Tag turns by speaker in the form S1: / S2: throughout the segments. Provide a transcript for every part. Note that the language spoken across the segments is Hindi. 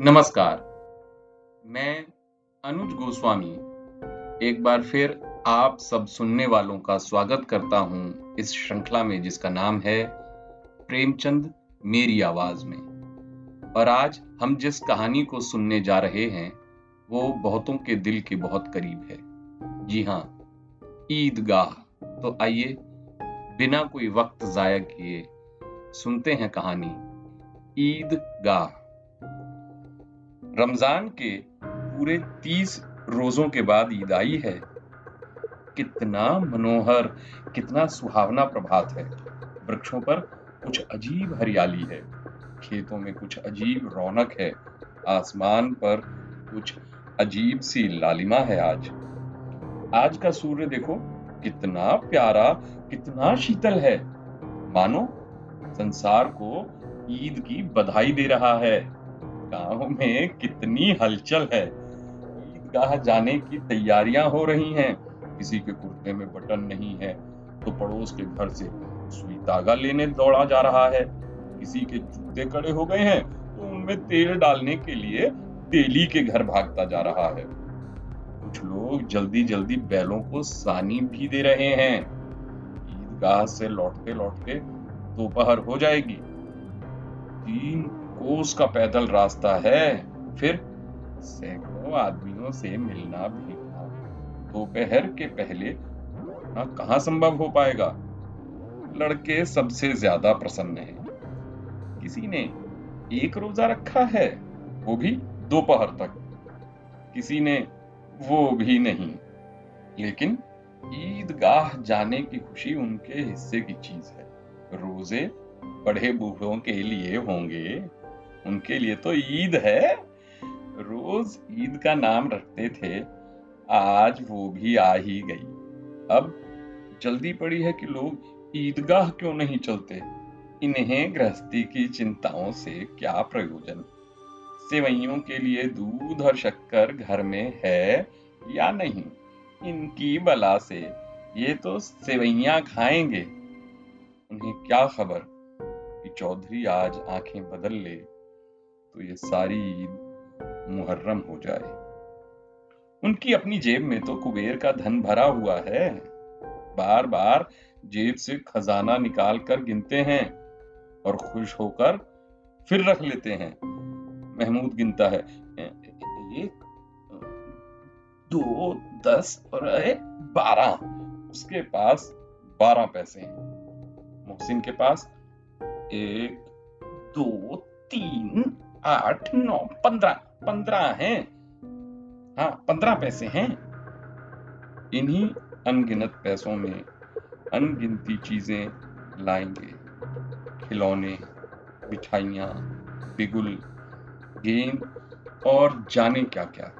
S1: नमस्कार। मैं अनुज गोस्वामी, एक बार फिर आप सब सुनने वालों का स्वागत करता हूँ इस श्रृंखला में जिसका नाम है प्रेमचंद मेरी आवाज़ में। और आज हम जिस कहानी को सुनने जा रहे हैं, वो बहुतों के दिल के बहुत करीब है। जी हाँ ईदगाह। तो आइए, बिना कोई वक्त जाया किए सुनते हैं कहानी, ईदगाह। रमज़ान के पूरे तीस रोजों के बाद ईद आई है। कितना मनोहर, कितना सुहावना प्रभात है। वृक्षों पर कुछ अजीब हरियाली है। खेतों में कुछ अजीब रौनक है। आसमान पर कुछ अजीब सी लालिमा है आज। आज का सूर्य देखो, कितना प्यारा, कितना शीतल है। मानो संसार को ईद की बधाई दे रहा है। गाँव में कितनी हलचल है। ईदगाह जाने की तैयारियाँ हो रही हैं। किसी के कुर्ते में बटन नहीं है तो पड़ोस के घर से सुई धागा लेने दौड़ा जा रहा है। किसी के जूते कड़े हो गए हैं तो उनमें तेल डालने के लिए तेली के घर भागता जा रहा है। कुछ लोग जल्दी जल्दी बैलों को सानी भी दे रहे हैं। ईदगाह से लौटते लौटते दोपहर हो जाएगी। तीन कोस का पैदल रास्ता है। फिर सैकड़ों आदमियों से मिलना भी दोपहर के पहले कहा संभव हो पाएगा? लड़के सबसे ज़्यादा प्रसन्न हैं। किसी ने एक रोजा रखा है, वो भी दोपहर तक। किसी ने वो भी नहीं। लेकिन ईदगाह जाने की खुशी उनके हिस्से की चीज़ है। रोज़े बड़े बूढ़ों के लिए होंगे। उनके लिए तो ईद है। रोज ईद का नाम रखते थे। आज वो भी आ ही गई। अब जल्दी पड़ी है कि लोग ईदगाह क्यों नहीं चलते? इन्हें गृहस्थी की चिंताओं से क्या प्रयोजन? सेवैयों के लिए दूध और शक्कर घर में है या नहीं? इनकी बला से। ये तो सेवैया खाएँगे। उन्हें क्या खबर? कि चौधरी आज आँखें बदल ले। तो ये सारी ईद मुहर्रम हो जाए। उनकी अपनी जेब में तो कुबेर का धन भरा हुआ है। बार बार जेब से खजाना निकाल कर गिनते हैं और खुश होकर फिर रख लेते हैं। महमूद गिनता है एक, दो, दस और बारह। उसके पास बारह पैसे हैं। मोहसिन के पास एक, दो, तीन आठ, नौ, पंद्रह। पंद्रह हैं। हाँ पंद्रह पैसे हैं। इन्हीं अनगिनत पैसों में अनगिनती चीज़ें लाएँगे। खिलौने, मिठाइयाँ, बिगुल, गेंद और जाने क्या क्या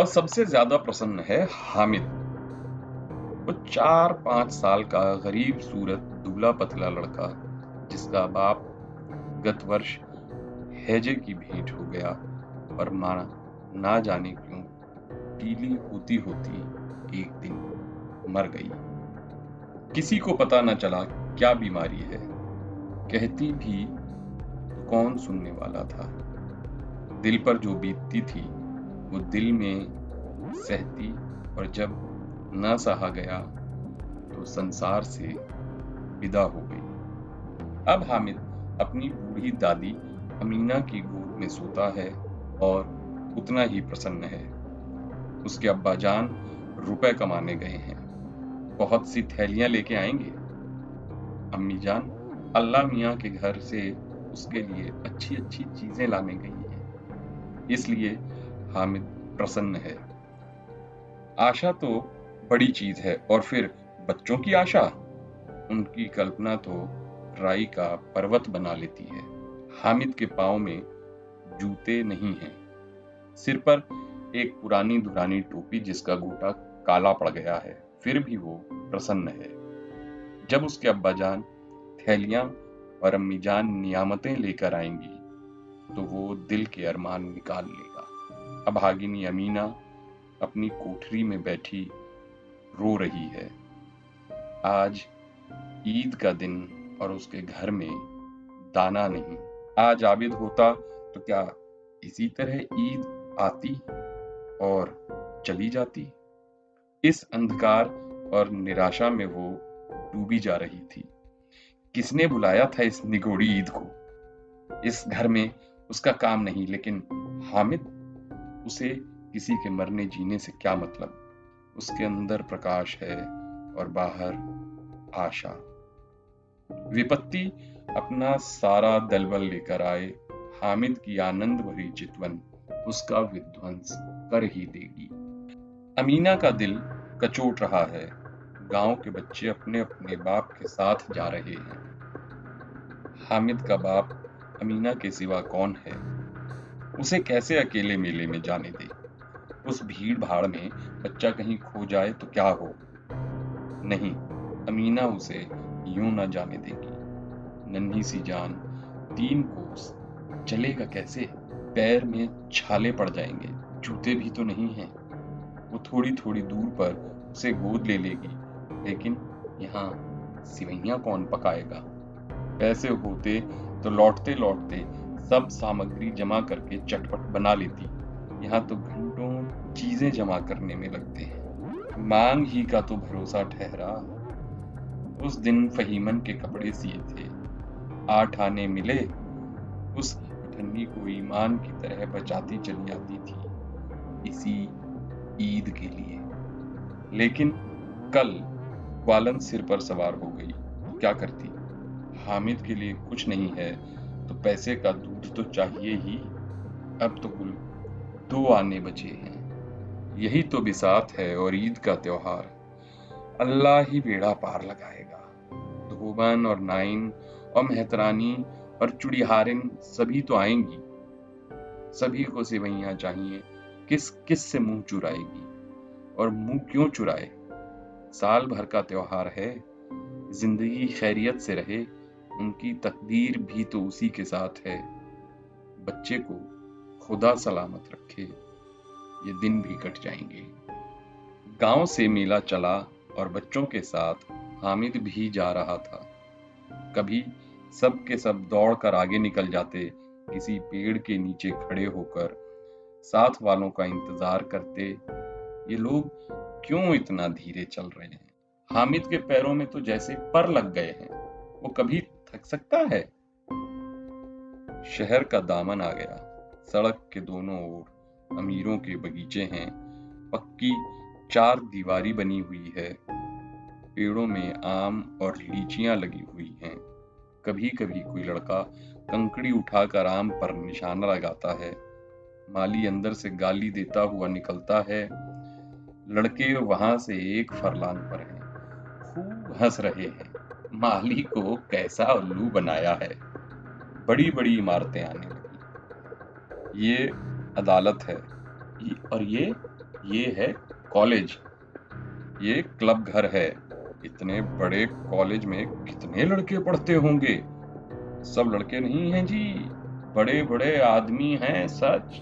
S1: और सबसे ज़्यादा प्रसन्न है हामिद। वो चार पाँच साल का गरीब सूरत, दूल्हा पतला लड़का, जिसका बाप गत वर्ष हैजे की भेंट हो गया और माना ना जाने क्यों पीली होती होती एक दिन मर गई। किसी को पता न चला क्या बीमारी है। कहती भी कौन सुनने वाला था। दिल पर जो बीतती थी, वो दिल में सहती और जब न सहा गया तो संसार से विदा हो गई। अब हामिद अपनी बूढ़ी दादी अमीना की गोद में सोता है और उतना ही प्रसन्न है। उसके अब्बा जान रुपए कमाने गए हैं। बहुत सी थैलियाँ लेके आएँगे। अम्मी जान, अल्लाह मियाँ के घर से उसके लिए अच्छी अच्छी चीज़ें लाने गई हैं। इसलिए हामिद प्रसन्न है। आशा तो बड़ी चीज़ है और फिर बच्चों की आशा? उनकी कल्पना तो राई का पर्वत बना लेती है। हामिद के पाँव में जूते नहीं हैं। सिर पर एक पुरानी दुरानी टोपी जिसका गोटा काला पड़ गया है, फिर भी वो प्रसन्न है। जब उसके अब्बा जान थैलियाँ और अम्मी जान नियामतें लेकर आएँगी तो वो दिल के अरमान निकाल लेगा। अब हागिनी अमीना अपनी कोठरी में बैठी रो रही है। आज ईद का दिन और उसके घर में दाना नहीं। आज आबिद होता तो क्या इसी तरह ईद आती और चली जाती? इस अंधकार और निराशा में वो डूबी जा रही थी। किसने बुलाया था इस निगोड़ी ईद को? इस घर में उसका काम नहीं, लेकिन हामिद, उसे किसी के मरने जीने से क्या मतलब? उसके अंदर प्रकाश है और बाहर आशा। विपत्ति अपना सारा दलबल लेकर आए। हामिद की आनंद भरी चितवन उसका विध्वंस कर ही देगी। अमीना का दिल कचोट रहा है। गाँव के बच्चे अपने अपने बाप के साथ जा रहे हैं। हामिद का बाप अमीना के सिवा कौन है? उसे कैसे अकेले मेले में जाने दे? उस भीड़ भाड़ में बच्चा कहीं खो जाए तो क्या हो? नहीं, अमीना उसे यूँ ना जाने देगी। नन्ही सी जान, तीन कोस, चलेगा कैसे? पैर में छाले पड़ जाएँगे, जूते भी तो नहीं हैं। वो थोड़ी थोड़ी दूर पर उसे गोद ले लेगी, लेकिन यहाँ सिवैया कौन पकाएगा? पैसे होते तो लौटते लौटते सब सामग्री जमा करके चटपट बना लेती। यहाँ तो घंटों चीज़ें जमा करने में लगते हैं। मांग ही का तो भरोसा ठहरा। उस दिन फहीमन के कपड़े सिए थे। आठ आने मिले, उस ठन्नी को ईमान की तरह बचाती चली आती थी, इसी ईद के लिए। लेकिन कल ग्वालन सिर पर सवार हो गई। क्या करती? हामिद के लिए कुछ नहीं है तो पैसे का दूध तो चाहिए ही। अब तो कुल दो आने बचे हैं। यही तो बिसात है और ईद का त्योहार। अल्लाह ही बेड़ा पार लगाएगा। धोबन और नाइन, और मेहतरानी और चुड़िहारिन सभी तो आएँगी। सभी को सिवैया चाहिए। किस किस से मुँह चुराएगी? और मुँह क्यों चुराए? साल भर का त्योहार है। ज़िंदगी खैरियत से रहे। उनकी तकदीर भी तो उसी के साथ है। बच्चे को खुदा सलामत रखे। ये दिन भी कट जाएँगे। गाँव से मेला चला। और बच्चों के साथ हामिद भी जा रहा था। कभी सब के सब दौड़ कर आगे निकल जाते, किसी पेड़ के नीचे खड़े होकर साथ वालों का इंतज़ार करते, ये लोग क्यों इतना धीरे चल रहे हैं? हामिद के पैरों में तो जैसे पर लग गए हैं, वो कभी थक सकता है? शहर का दामन आ गया। सड़क के दोनों ओर अमीरों के बगीचे हैं, पक्की चार दीवारी बनी हुई है। पेड़ों में आम और लीचियाँ लगी हुई हैं। कभी कभी कोई लड़का कंकड़ी उठाकर आम पर निशाना लगाता है। माली अंदर से गाली देता हुआ निकलता है। लड़के वहाँ से एक फरलांग पर हैं। खूब हंस रहे हैं। माली को कैसा उल्लू बनाया है। बड़ी बड़ी इमारतें आने लगी। ये अदालत है। और ये ये है कॉलेज। ये क्लब घर है। इतने बड़े कॉलेज में कितने लड़के पढ़ते होंगे? सब लड़के नहीं हैं जी। बड़े बड़े आदमी हैं सच।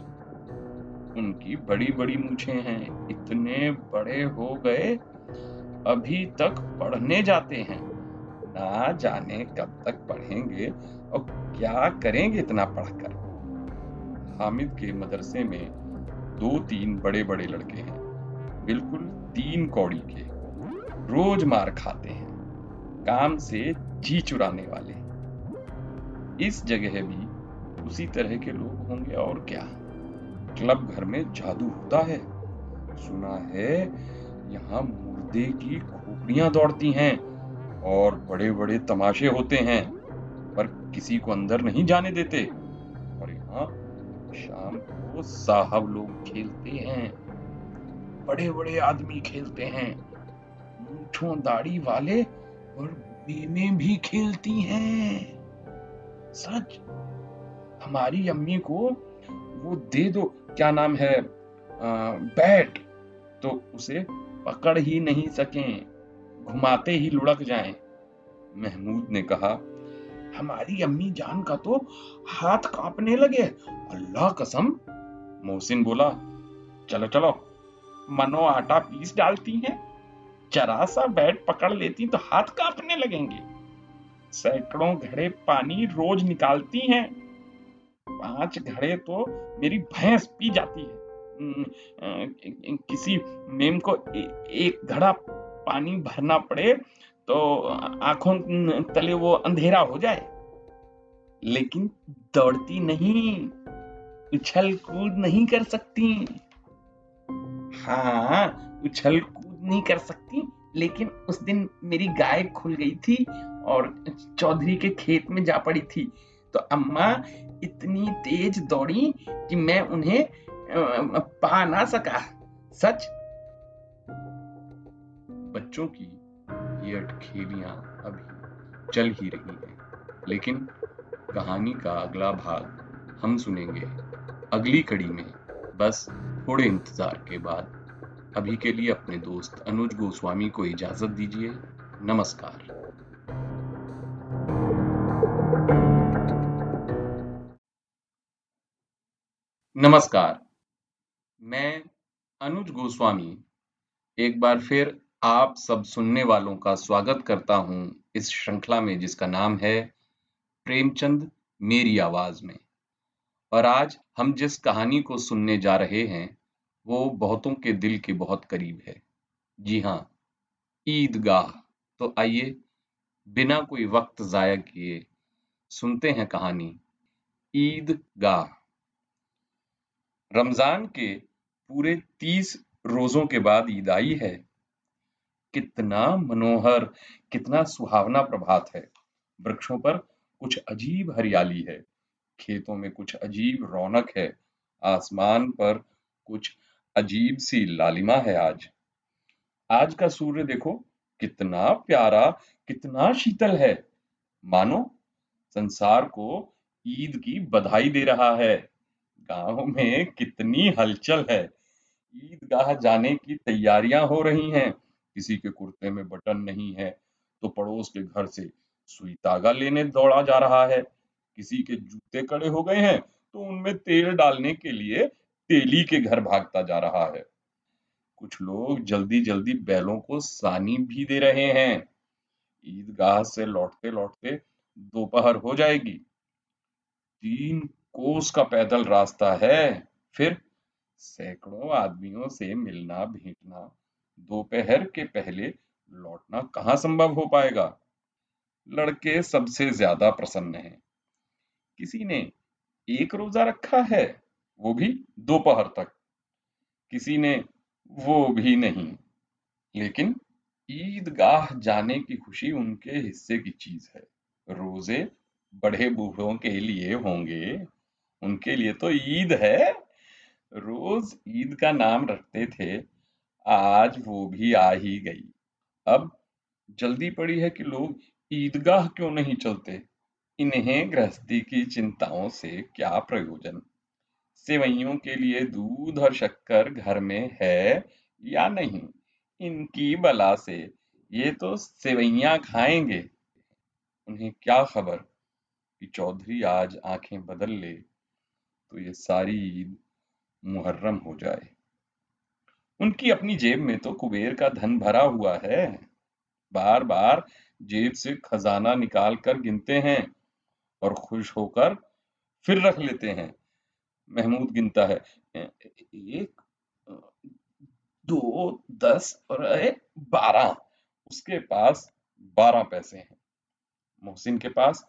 S1: उनकी बड़ी बड़ी मूछे हैं। इतने बड़े हो गए। अभी तक पढ़ने जाते हैं। ना जाने कब तक पढ़ेंगे और क्या करेंगे इतना पढ़कर? हामिद के मदरसे में दो तीन बड़े बड़े लड़के हैं। बिल्कुल तीन कौड़ी के रोज मार खाते हैं। काम से जी चुराने वाले। इस जगह भी उसी तरह के लोग होंगे और क्या। क्लब घर में जादू होता है। सुना है यहाँ मुर्दे की खोपड़ियाँ दौड़ती हैं और बड़े बड़े तमाशे होते हैं, पर किसी को अंदर नहीं जाने देते। और यहाँ शाम को साहब लोग खेलते हैं। बड़े बड़े आदमी खेलते हैं। मूठों दाढ़ी वाले और बीमे भी खेलती हैं। सच? हमारी अम्मी को वो दे दो। क्या नाम है? बैट। तो उसे पकड़ ही नहीं सके। घुमाते ही लुढ़क जाएँ। महमूद ने कहा, हमारी अम्मी जान का तो हाथ कांपने लगे। अल्लाह कसम! मोहसिन बोला, चलो चलो। मनो आटा पीस डालती हैं जरा सा बैट पकड़ लेती तो हाथ कांपने लगेंगे। सैकड़ों घड़े पानी रोज निकालती हैं। पाँच घड़े तो मेरी भैंस पी जाती है। किसी मेम को एक घड़ा पानी भरना पड़े तो आँखों तले वो अंधेरा हो जाए। लेकिन दौड़ती नहीं उछल कूद नहीं कर सकती। हाँ उछल कूद नहीं कर सकती, लेकिन उस दिन मेरी गाय खुल गई थी और चौधरी के खेत में जा पड़ी थी। तो अम्मा इतनी तेज दौड़ी कि मैं उन्हें पा ना सका। सच? बच्चों की ये अटखेलियाँ अभी चल ही रही हैं, लेकिन कहानी का अगला भाग हम सुनेंगे अगली कड़ी में। बस थोड़े इंतज़ार के बाद अभी के लिए अपने दोस्त अनुज गोस्वामी को इजाज़त दीजिए। नमस्कार। नमस्कार। मैं अनुज गोस्वामी एक बार फिर आप सब सुनने वालों का स्वागत करता हूँ इस श्रृंखला में जिसका नाम है प्रेमचंद मेरी आवाज़ में। और आज हम जिस कहानी को सुनने जा रहे हैं, वो बहुतों के दिल के बहुत करीब है। जी हाँ ईदगाह। तो आइए, बिना कोई वक्त जाया किए सुनते हैं कहानी, ईदगाह। रमज़ान के पूरे तीस रोजों के बाद ईद आई है। कितना मनोहर, कितना सुहावना प्रभात है। वृक्षों पर कुछ अजीब हरियाली है। खेतों में कुछ अजीब रौनक है। आसमान पर कुछ अजीब सी लालिमा है आज। आज का सूर्य देखो, कितना प्यारा, कितना शीतल है। मानो, संसार को ईद की बधाई दे रहा है। गाँव में कितनी हलचल है। ईदगाह जाने की तैयारियाँ हो रही हैं। किसी के कुर्ते में बटन नहीं है तो पड़ोस के घर से सुई तागा लेने दौड़ा जा रहा है। किसी के जूते कड़े हो गए हैं तो उनमें तेल डालने के लिए तेली के घर भागता जा रहा है। कुछ लोग जल्दी जल्दी बैलों को सानी भी दे रहे हैं। ईदगाह से लौटते लौटते दोपहर हो जाएगी। तीन कोस का पैदल रास्ता है, फिर सैकड़ों आदमियों से मिलना भेंटना, दोपहर के पहले लौटना कहाँ संभव हो पाएगा? लड़के सबसे ज़्यादा प्रसन्न हैं। किसी ने एक रोजा रखा है, वो भी दोपहर तक। किसी ने वो भी नहीं। लेकिन ईदगाह जाने की खुशी उनके हिस्से की चीज़ है। रोज़े बड़े बूढ़ों के लिए होंगे। उनके लिए तो ईद है। रोज ईद का नाम रखते थे, आज वो भी आ ही गई। अब जल्दी पड़ी है कि लोग ईदगाह क्यों नहीं चलते? इन्हें गृहस्थी की चिंताओं से क्या प्रयोजन? सेवैयों के लिए दूध और शक्कर घर में है या नहीं? इनकी बला से। ये तो सेवैया खाएँगे। उन्हें क्या खबर कि चौधरी आज आँखें बदल ले तो ये सारी ईद मुहर्रम हो जाए। उनकी अपनी जेब में तो कुबेर का धन भरा हुआ है। बार बार जेब से खजाना निकाल कर गिनते हैं। और खुश होकर फिर रख लेते हैं। महमूद गिनता है। एक, दो, दस और बारह। उसके पास बारह पैसे हैं। मोहसिन के पास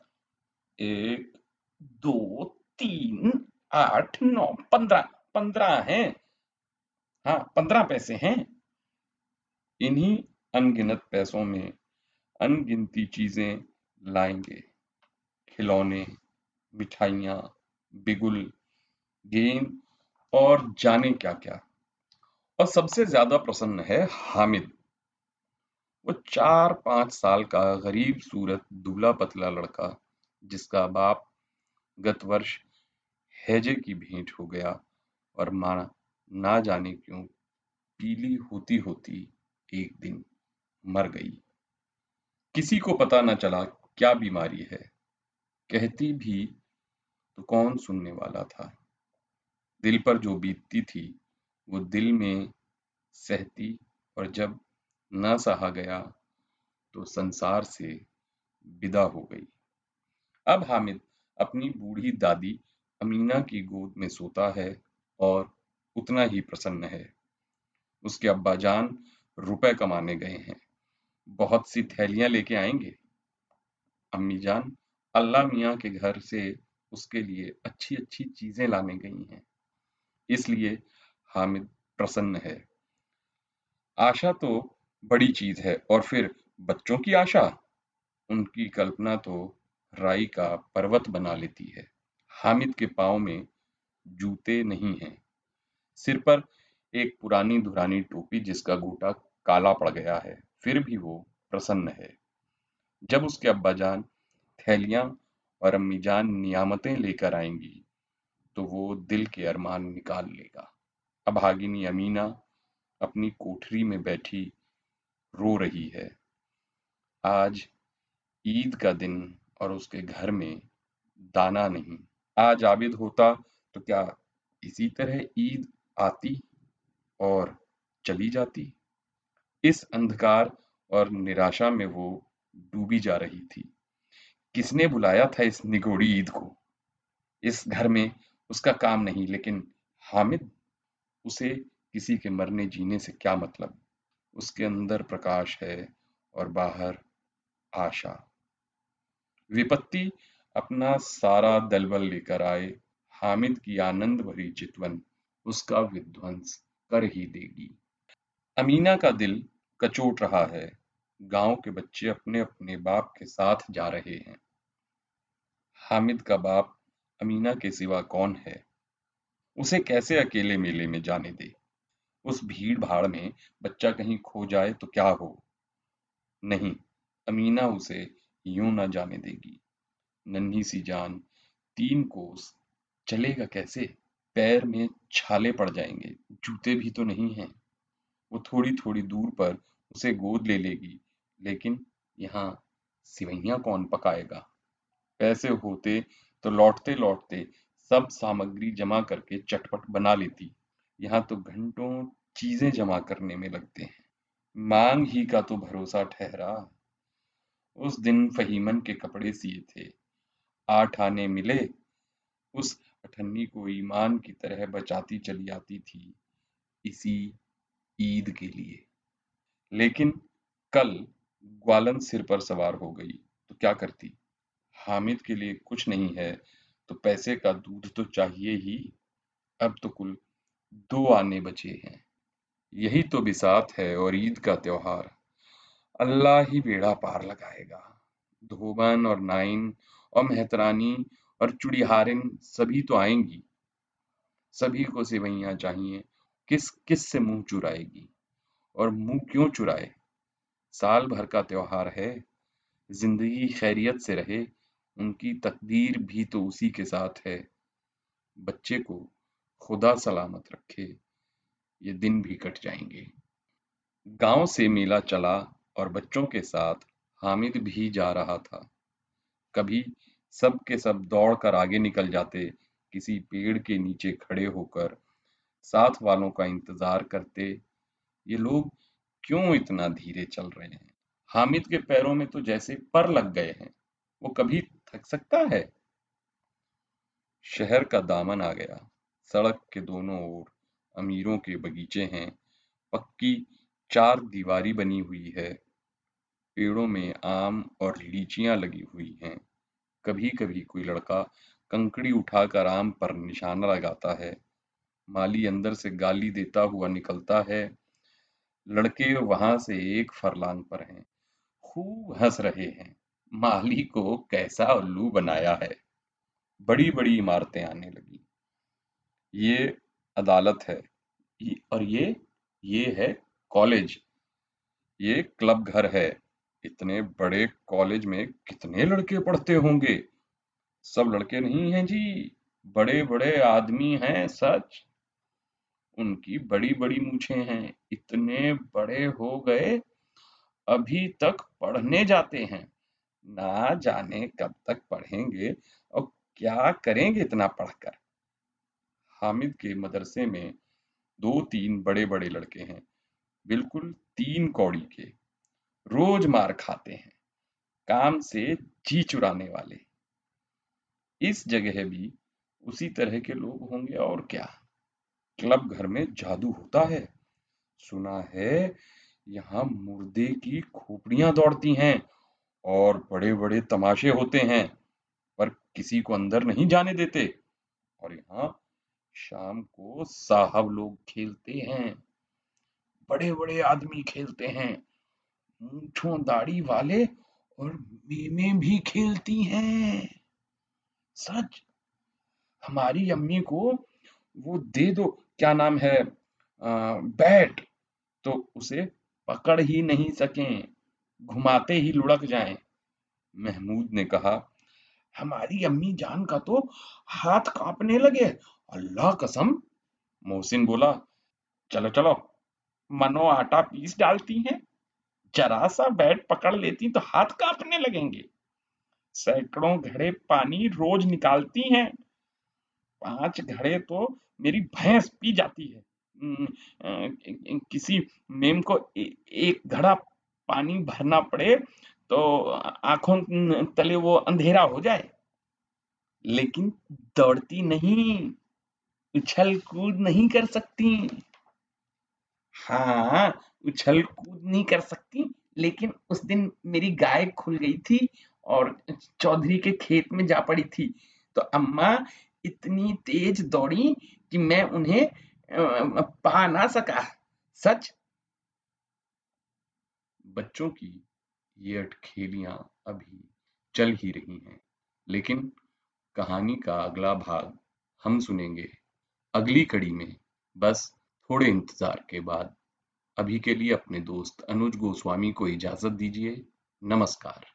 S1: एक, दो, तीन, आठ, नौ, पंद्रह। पंद्रह हैं। हाँ पंद्रह पैसे हैं। इन्हीं अनगिनत पैसों में अनगिनती चीज़ें लाएँगे। खिलौने, मिठाइयाँ, बिगुल, गेंद और जाने क्या क्या और सबसे ज़्यादा प्रसन्न है हामिद। वो चार पाँच साल का गरीब सूरत दुबला पतला लड़का, जिसका बाप गत वर्ष हैजे की भेंट हो गया और माँ ना जाने क्यों पीली होती होती एक दिन मर गई। किसी को पता न चला क्या बीमारी है। कहती भी तो कौन सुनने वाला था? दिल पर जो बीतती थी, वो दिल में सहती और जब न सहा गया तो संसार से विदा हो गई। अब हामिद अपनी बूढ़ी दादी अमीना की गोद में सोता है और उतना ही प्रसन्न है। उसके अब्बा जान रुपए कमाने गए हैं। बहुत सी थैलियाँ लेके आएँगे? अम्मी जान अल्लाह मियाँ के घर से उसके लिए अच्छी अच्छी चीज़ें लाने गई हैं। इसलिए हामिद प्रसन्न है। आशा तो बड़ी चीज़ है और फिर बच्चों की आशा? उनकी कल्पना तो राई का पर्वत बना लेती है। हामिद के पाँव में जूते नहीं हैं। सिर पर एक पुरानी धुरानी टोपी जिसका गोटा काला पड़ गया है, फिर भी वो प्रसन्न है। जब उसके अब्बा जान थैलियाँ और अम्मी जान नियामतें लेकर आएँगी तो वो दिल के अरमान निकाल लेगा। अभागिनी अमीना अपनी कोठरी में बैठी रो रही है। आज ईद का दिन और उसके घर में दाना नहीं। आज आबिद होता तो क्या इसी तरह ईद आती और चली जाती? इस अंधकार और निराशा में वो डूबी जा रही थी। किसने बुलाया था इस निगोड़ी ईद को? इस घर में उसका काम नहीं, लेकिन हामिद, उसे किसी के मरने जीने से क्या मतलब? उसके अंदर प्रकाश है और बाहर आशा। विपत्ति अपना सारा दलबल लेकर आए। हामिद की आनंद भरी चितवन उसका विध्वंस कर ही देगी। अमीना का दिल कचोट रहा है। गाँव के बच्चे अपने अपने बाप के साथ जा रहे हैं। हामिद का बाप अमीना के सिवा कौन है? उसे कैसे अकेले मेले में जाने दे? उस भीड़ भाड़ में बच्चा कहीं खो जाए तो क्या हो? नहीं, अमीना उसे यूँ ना जाने देगी। नन्ही सी जान, तीन कोस, चलेगा कैसे? पैर में छाले पड़ जाएँगे, जूते भी तो नहीं हैं। वो थोड़ी थोड़ी दूर पर उसे गोद ले लेगी, लेकिन यहाँ सिवैया कौन पकाएगा? पैसे होते तो लौटते लौटते सब सामग्री जमा करके चटपट बना लेती। यहाँ तो घंटों चीज़ें जमा करने में लगते हैं। मांग ही का तो भरोसा ठहरा। उस दिन फहीमन के कपड़े सिए थे। आठ आने मिले। उस अठन्नी को ईमान की तरह बचाती चली आती थी इसी ईद के लिए। लेकिन कल ग्वालन सिर पर सवार हो गई। तो क्या करती? हामिद के लिए कुछ नहीं है तो पैसे का दूध तो चाहिए ही। अब तो कुल दो आने बचे हैं। यही तो बिसात है और ईद का त्योहार। अल्लाह ही बेड़ा पार लगाएगा। धोबन और नाइन और मेहतरानी और चुड़ीहारिन सभी तो आएँगी। सभी को सिवैयां चाहिए। किस किस से मुँह चुराएगी? और मुँह क्यों चुराए? साल भर का त्योहार है। ज़िंदगी खैरियत से रहे। उनकी तकदीर भी तो उसी के साथ है। बच्चे को खुदा सलामत रखे, ये दिन भी कट जाएँगे। गाँव से मेला चला और बच्चों के साथ हामिद भी जा रहा था। कभी सब के सब दौड़ कर आगे निकल जाते, किसी पेड़ के नीचे खड़े होकर साथ वालों का इंतज़ार करते। ये लोग क्यों इतना धीरे चल रहे हैं? हामिद के पैरों में तो जैसे पर लग गए हैं, वो कभी थक सकता है। शहर का दामन आ गया। सड़क के दोनों ओर अमीरों के बगीचे हैं। पक्की चार दीवारी बनी हुई है। पेड़ों में आम और लीचियाँ लगी हुई हैं। कभी कभी कोई लड़का कंकड़ी उठाकर आम पर निशाना लगाता है। माली अंदर से गाली देता हुआ निकलता है। लड़के वहाँ से एक फरलांग पर हैं। खूब हंस रहे हैं। माली को कैसा उल्लू बनाया है। बड़ी बड़ी इमारतें आने लगी। ये अदालत है। और ये ये है कॉलेज। ये क्लब घर है। इतने बड़े कॉलेज में कितने लड़के पढ़ते होंगे? सब लड़के नहीं हैं जी। बड़े बड़े आदमी हैं सच। उनकी बड़ी बड़ी मूछे हैं। इतने बड़े हो गए। अभी तक पढ़ने जाते हैं। ना जाने कब तक पढ़ेंगे और क्या करेंगे इतना पढ़कर? हामिद के मदरसे में दो तीन बड़े बड़े लड़के हैं, बिल्कुल तीन कौड़ी के। रोज मार खाते हैं, काम से जी चुराने वाले। इस जगह भी उसी तरह के लोग होंगे और क्या? क्लब घर में जादू होता है। सुना है यहाँ मुर्दे की खोपड़ियाँ दौड़ती हैं। और बड़े बड़े तमाशे होते हैं पर किसी को अंदर नहीं जाने देते। और यहाँ शाम को साहब लोग खेलते हैं बड़े बड़े आदमी खेलते हैं मूछों दाढ़ी वाले और मेमे भी खेलती हैं। सच? हमारी अम्मी को वो दे दो क्या नाम है आ, बैट तो उसे पकड़ ही नहीं सकें। घुमाते ही लुढ़क जाएँ। महमूद ने कहा हमारी अम्मी जान का तो हाथ कांपने लगे अल्लाह कसम। मोहसिन बोला चलो चलो मनो आटा पीस डालती हैं। जरा सा बैट पकड़ लेती तो हाथ कांपने लगेंगे। सैकड़ों घड़े पानी रोज निकालती हैं। पाँच घड़े तो मेरी भैंस पी जाती है। किसी मेम को ए, एक घड़ा पानी भरना पड़े तो आँखों तले वो अंधेरा हो जाए। लेकिन दौड़ती नहीं, उछल कूद नहीं कर सकती। हाँ उछल कूद नहीं कर सकती, लेकिन उस दिन मेरी गाय खुल गई थी और चौधरी के खेत में जा पड़ी थी। तो अम्मा इतनी तेज दौड़ी कि मैं उन्हें पा ना सका। सच बच्चों की ये अटखेलियाँ अभी चल ही रही हैं। लेकिन कहानी का अगला भाग हम सुनेंगे अगली कड़ी में। बस थोड़े इंतज़ार के बाद। अभी के लिए अपने दोस्त अनुज गोस्वामी को इजाज़त दीजिए। नमस्कार।